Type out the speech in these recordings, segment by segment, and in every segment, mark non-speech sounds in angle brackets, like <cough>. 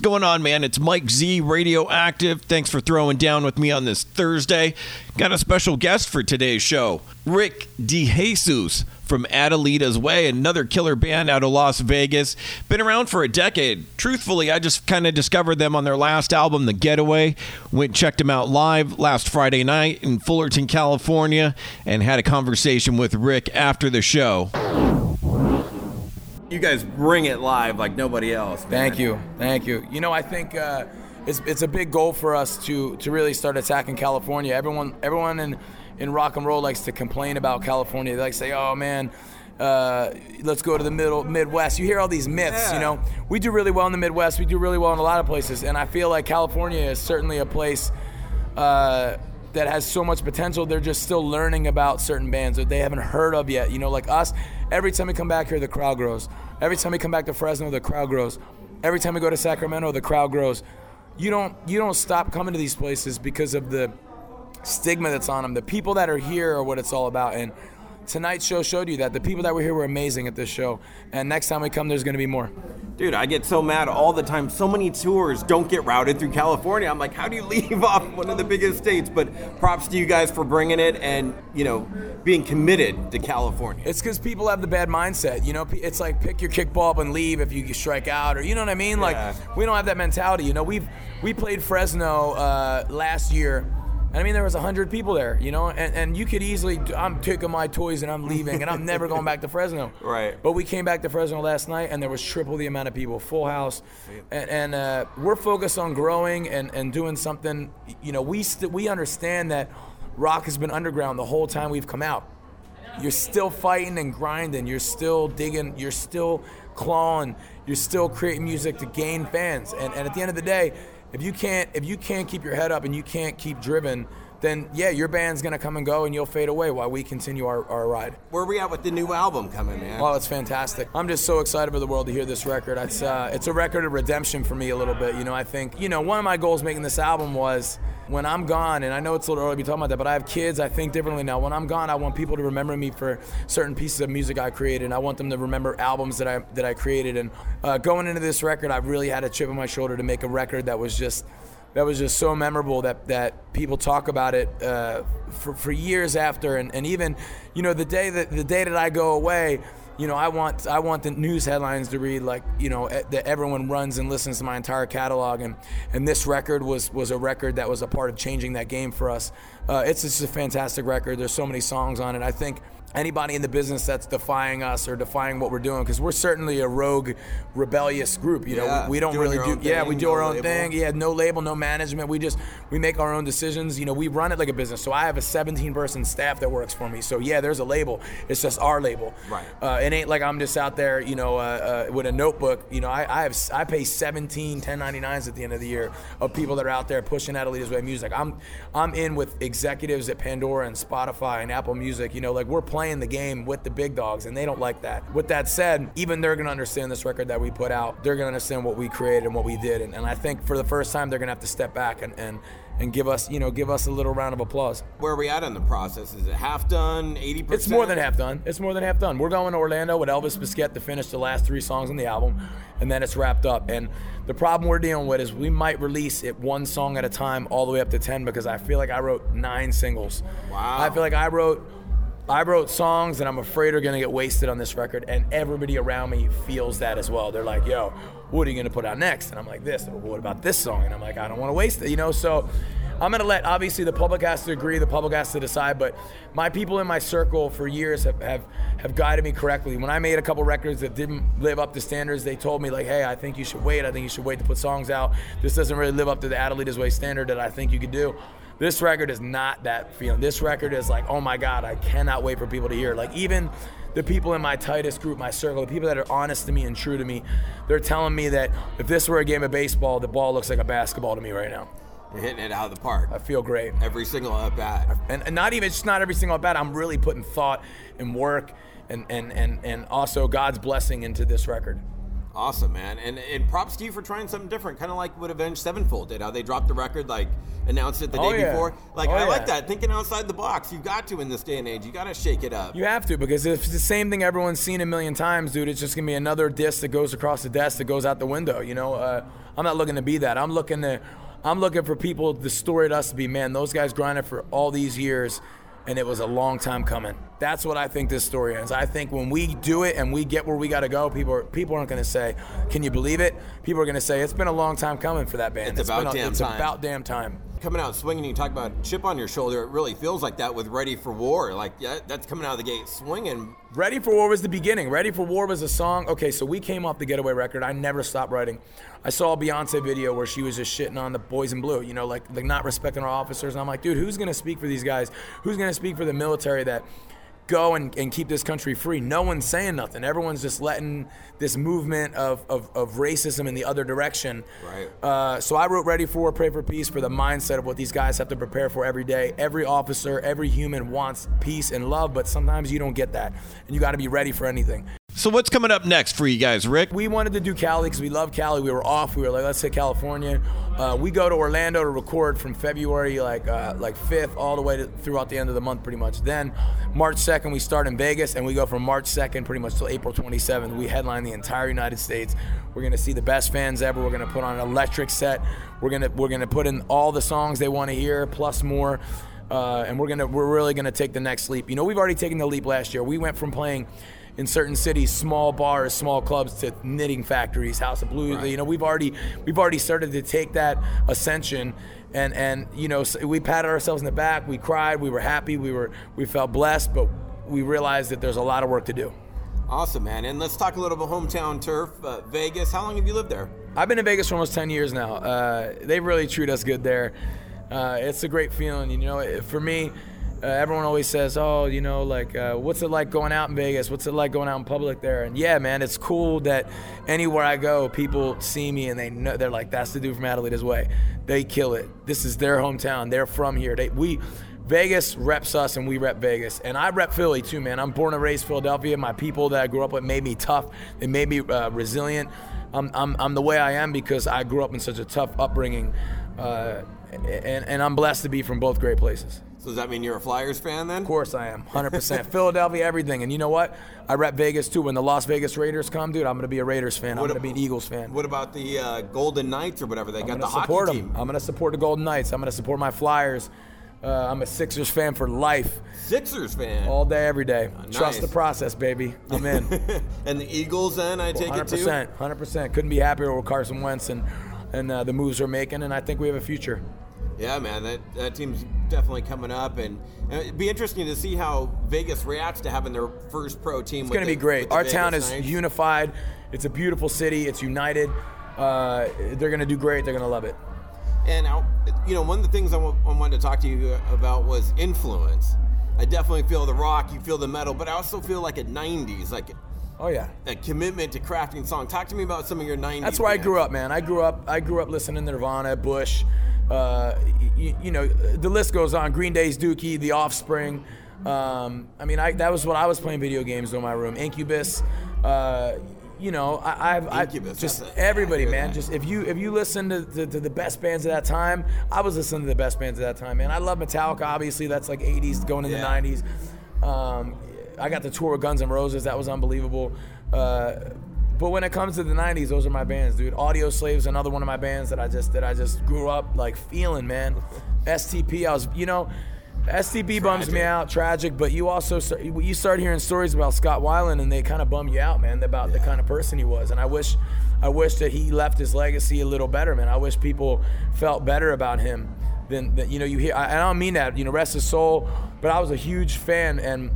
What's going on, man? It's Mike Z, Radioactive. Thanks for throwing down with me on this Thursday. Got a special guest for today's show Rick DeJesus from Adelita's Way, another killer band out of Las Vegas. Been around for a decade. Truthfully, I just kind of discovered them on their last album, The Getaway. Went checked them out live last Friday night in Fullerton, California, and had a conversation with Rick after the show. You guys bring it live like nobody else. Man. Thank you, thank you. You know, I think uh, it's it's a big goal for us to to really start attacking California. Everyone everyone in in rock and roll likes to complain about California. They like to say, "Oh man." Uh, let's go to the middle Midwest. You hear all these myths, Yeah. you know. We do really well in the Midwest. We do really well in a lot of places, and I feel like California is certainly a place uh, that has so much potential. They're just still learning about certain bands that they haven't heard of yet. You know, like us. Every time we come back here, the crowd grows. Every time we come back to Fresno, the crowd grows. Every time we go to Sacramento, the crowd grows. You don't you don't stop coming to these places because of the stigma that's on them. The people that are here are what it's all about. And tonight's show showed you that the people that were here were amazing at this show. And next time we come, there's going to be more. Dude, I get so mad all the time. So many tours don't get routed through California. I'm like, how do you <laughs> leave off one of the biggest states? But props to you guys for bringing it and, you know, being committed to California. It's because people have the bad mindset. You know, it's like pick your kickball up and leave if you strike out, or you know what I mean. Yeah. Like we don't have that mentality. You know, we've we played Fresno uh, last year. And I mean, there was hundred people there, you know, and, and you could easily. I'm taking my toys and I'm leaving, and I'm never going back to Fresno. <laughs> Right. But we came back to Fresno last night, and there was triple the amount of people, full house, and, and uh, we're focused on growing and, and doing something. You know, we st- we understand that rock has been underground the whole time we've come out you're still fighting and grinding. You're still digging. You're still clawing. You're still creating music to gain fans. And, and at the end of the day, if you can't if you can't keep your head up and you can't keep driven, then yeah, your band's gonna come and go and you'll fade away while we continue our, our ride. Where are we at with the new album coming, man? Well, it's fantastic. I'm just so excited for the world to hear this record. It's uh, it's a record of redemption for me a little bit. You know, I think you know one of my goals making this album was when I'm gone, and I know it's a little early to be talking about that, but I have kids. I think differently now. When I'm gone, I want people to remember me for certain pieces of music I created. And I want them to remember albums that I that I created. And uh, going into this record, I really had a chip on my shoulder to make a record that was just that was just so memorable that that people talk about it uh, for, for years after and, and even you know the day that the day that I go away you know I want I want the news headlines to read like you know that everyone runs and listens to my entire catalog and and this record was was a record that was a part of changing that game for us. Uh, it's just a fantastic record. There's so many songs on it. I think anybody in the business that's defying us or defying what we're doing because we're certainly a rogue rebellious group you know? Yeah, we, we don't really do yeah thing, we do no our own label. thing yeah no label no management. We just we make our own decisions you know we run it like a business. So i have a 17 person staff that works for me. So yeah there's a label. It's just our label. Right. uh, it ain't like i'm just out there you know uh, uh, with a notebook. You know I, I have i pay 17 1099s at the end of the year of people that are out there pushing Adelita's way music. I'm i'm in with executives at pandora and spotify and apple music you know? Like we're playing the game with the big dogs and they don't like that with that said even they're gonna understand this record that we put out they're gonna understand what we created and what we did and, and i think for the first time they're gonna have to step back and and and give us you know give us a little round of applause Where are we at in the process? Is it half done, 80%? it's more than half done. It's more than half done. We're going to Orlando with Elvis Baskette to finish the last three songs on the album, and then it's wrapped up. And the problem we're dealing with is we might release it one song at a time, all the way up to ten, because I feel like I wrote nine singles. Wow. I feel like I wrote. I wrote songs that I'm afraid are gonna get wasted on this record, and everybody around me feels that as well. They're like, "Yo, what are you gonna put out next?" And I'm like, "This." Well, what about this song? And I'm like, "I don't want to waste it," you know. So I'm gonna let obviously the public has to agree, the public has to decide, but my people in my circle for years have, have have guided me correctly. When I made a couple records that didn't live up to standards, they told me like, hey, I think you should wait. I think you should wait to put songs out. This doesn't really live up to the Adelita's Way standard that I think you could do. This record is not that feeling. This record is like, oh my God, I cannot wait for people to hear. Like even the people in my tightest group, my circle, the people that are honest to me and true to me, they're telling me that if this were a game of baseball, the ball looks like a basketball to me right now. You're hitting it out of the park. I feel great. Every single at bat. and, and not even it's not every single at bat. I'm really putting thought and work and and and and also God's blessing into this record. Awesome, man. And, and props to you for trying something different, kind of like what Avenged Sevenfold did. How they dropped the record, like announced it the Oh, day yeah. before. Like Oh, I like that. Thinking outside the box. You got to in this day and age. You got to shake it up. You have to because if it's the same thing everyone's seen a million times, dude, it's just gonna be another disc that goes across the desk that goes out the window. You know, uh, I'm not looking to be that. I'm looking to, I'm looking for people, the story to us to be, man, those guys grinded for all these years and it was a long time coming. That's what I think this story is. I think when we do it and we get where we got to go, people are, people aren't going to say, "Can you believe it?" People are going to say, "It's been a long time coming for that band. It's about been a, damn it's time." about damn time." Coming out swinging, you talk about chip on your shoulder. It really feels like that with Ready for War. Like yeah, that's coming out of the gate swinging. Ready for War was the beginning. Ready for War was a song. Okay, so we came off the Getaway record. I never stopped writing. I saw a Beyonce video where she was just shitting on the boys in blue, you know, like like not respecting our officers. And I'm like, dude, who's gonna speak for these guys? Who's gonna speak for the military that go and, and keep this country free? No one's saying nothing. Everyone's just letting this movement of, of, of racism in the other direction. Right. Uh, so I wrote Ready for Pray for Peace for the mindset of what these guys have to prepare for every day. Every officer, every human wants peace and love, but sometimes you don't get that. And you got to be ready for anything. So what's coming up next for you guys, Rick? We wanted to do Cali because we love Cali. We were off. We were like, let's hit California. Uh, we go to Orlando to record from February like uh, like 5th all the way to, throughout the end of the month, pretty much. Then March 2nd we start in Vegas, and we go from March 2nd pretty much till April 27th. We headline the entire United States. We're gonna see the best fans ever. We're gonna put on an electric set. We're gonna we're gonna put in all the songs they want to hear plus more. Uh, and we're gonna we're really gonna take the next leap. You know, we've already taken the leap last year. We went from playing in certain cities, small bars, small clubs to knitting factories, House of Blues. Right. You know, we've already we've already started to take that ascension, and and you know, we patted ourselves in the back. We cried. We were happy. We were we felt blessed, but we realized that there's a lot of work to do. Awesome, man. And let's talk a little bit hometown turf, uh, Vegas. How long have you lived there? I've been in Vegas for almost 10 years now. Uh, they really treat us good there. Uh, it's a great feeling. You know, it- for me, uh, everyone always says, "Oh, you know, like, uh, what's it like going out in Vegas? What's it like going out in public there?" And yeah, man, it's cool that anywhere I go, people see me and they know they're like, "That's the dude from Adelita's Way." They kill it. This is their hometown. They're from here. They we. Vegas reps us and we rep Vegas. And I rep Philly too, man. I'm born and raised Philadelphia. My people that I grew up with made me tough. They made me uh, resilient. I'm, I'm, I'm the way I am because I grew up in such a tough upbringing. Uh, and, and I'm blessed to be from both great places. So does that mean you're a Flyers fan then? Of course I am, 100%. Philadelphia, everything. And you know what? I rep Vegas too. When the Las Vegas Raiders come, dude, I'm going to be a Raiders fan. I'm going to be an Eagles fan. What about the uh, Golden Knights or whatever? They I'm got the to hockey support team. I'm going to support the Golden Knights. I'm going to support my Flyers. Uh, I'm a Sixers fan for life, Sixers fan. all day, every day. Trust nice. the process, baby. I'm in. <laughs> and the Eagles then, I take it too? 100%. 100%. Couldn't be happier with Carson Wentz and, and uh, the moves we're making, and I think we have a future. Yeah, man, that, that team's definitely coming up, and, and it'd be interesting to see how Vegas reacts to having their first pro team. It's going to be great. Our town is unified. It's a beautiful city. It's united. Uh, they're going to do great. They're going to love it. And I, you know, one of the things I wanted to talk to you about was influence. I definitely feel the rock, you feel the metal, but I also feel like a '90s, like Oh yeah. a commitment to crafting song. Talk to me about some of your '90s. That's where I grew up, man. I grew up. I grew up listening to Nirvana, Bush. Uh, you, you know, the list goes on. Green Day's Dookie, The Offspring. Um, I mean, I, that was what I was playing video games in my room. Incubus. Uh, you know, I, I've I, just everybody, man. that. Just if you if you listen to, to, to the best bands of that time, I was listening to the best bands of that time, man. I love Metallica, obviously. That's like '80s going into Yeah. '90s. Um, I got the tour with Guns N' Roses. That was unbelievable. Uh, but when it comes to the '90s, those are my bands, dude. Audio Slaves, another one of my bands that I just that I just grew up like feeling, man. STP, I was, you know, STP bums me out, tragic. But you also start, you start hearing stories about Scott Weiland, and they kind of bum you out, man, about the kind of person he was. And I wish, I wish that he left his legacy a little better, man. I wish people felt better about him than that. You know, you hear. I, I don't mean that, you know, rest his soul. But I was a huge fan, and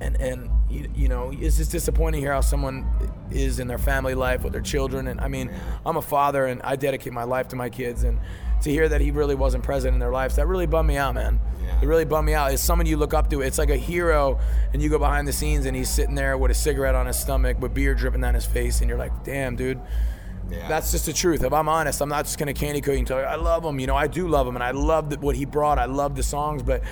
and and you, you know it's just disappointing here how someone is in their family life with their children and i mean i'm a father and i dedicate my life to my kids and to hear that he really wasn't present in their lives that really bummed me out man Yeah. it really bummed me out it's someone you look up to it's like a hero and you go behind the scenes and he's sitting there with a cigarette on his stomach with beer dripping down his face and you're like damn dude Yeah. that's just the truth. If I'm honest, I'm not just gonna candy coat you and tell you I love him. You know, I do love him, and I love what he brought. I love the songs, but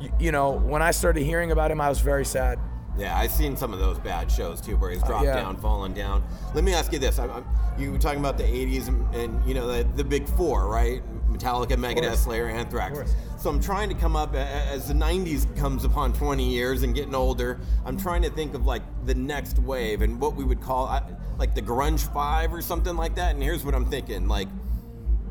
you, you know, when I started hearing about him, I was very sad. Yeah, I've seen some of those bad shows too, where he's dropped yeah. down, fallen down. Let me ask you this: I'm, I'm, you were talking about the '80s and, and you know the, the big four, right? Metallica, Megadeth. Slayer, Anthrax. So I'm trying to come up as the '90s comes upon 20 years and getting older. I'm trying to think of like the next wave and what we would call uh, like the grunge five or something like that. And here's what I'm thinking: like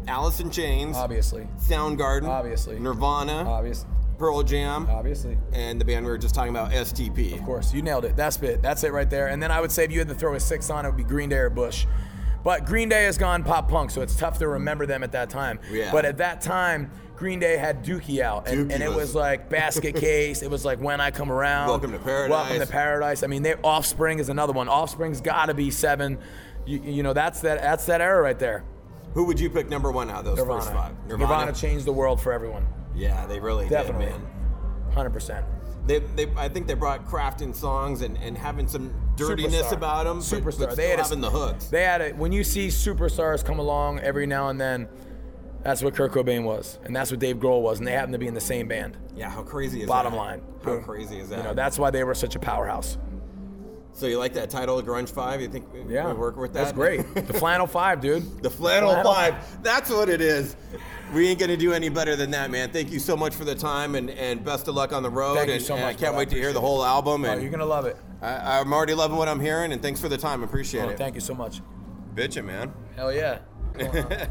Alice in Chains, Obviously. Soundgarden, Obviously. Nirvana, Obvious. Pearl Jam, Obviously. and the band we were just talking about, STP. Of course, you nailed it. That's it. That's it right there. And then I would say if you had to throw a six on, it would be Green Day or Bush. But Green Day has gone pop punk, so it's tough to remember them at that time. Yeah. But at that time, Green Day had Dookie out, and, Dookie and it was- was like Basket <laughs> Case. It was like When I Come Around. Welcome to Paradise. Welcome to Paradise. I mean, they, Offspring is another one. Offspring's got to be seven. You, you know, that's that. That's that era right there. Who would you pick number one out of those Nirvana. first five? Nirvana changed the world for everyone. Yeah, they really Definitely. did, man. Hundred percent. They, they, I think they brought crafting songs and, and having some dirtiness Superstar. about them, Superstar. but, but they had a- having the hooks. They had it. When you see superstars come along every now and then, that's what Kurt Cobain was, and that's what Dave Grohl was, and they happened to be in the same band. yeah, how crazy is Bottom that? Bottom line. How Boom. crazy is that? You know, that's why they were such a powerhouse. So you like that title, Grunge Five? You think we, Yeah, we work with that? That's great. The flannel five, dude. <laughs> the Flannel, Flannel Five. That's what it is. We ain't gonna do any better than that, man. Thank you so much for the time and, and best of luck on the road. Thank you and, so and much, I can't. I wait to hear the whole album. Oh, And you're gonna love it. I, I'm already loving what I'm hearing. And thanks for the time. Appreciate Oh, it. thank you so much. Bitchin', man. Hell yeah. <laughs>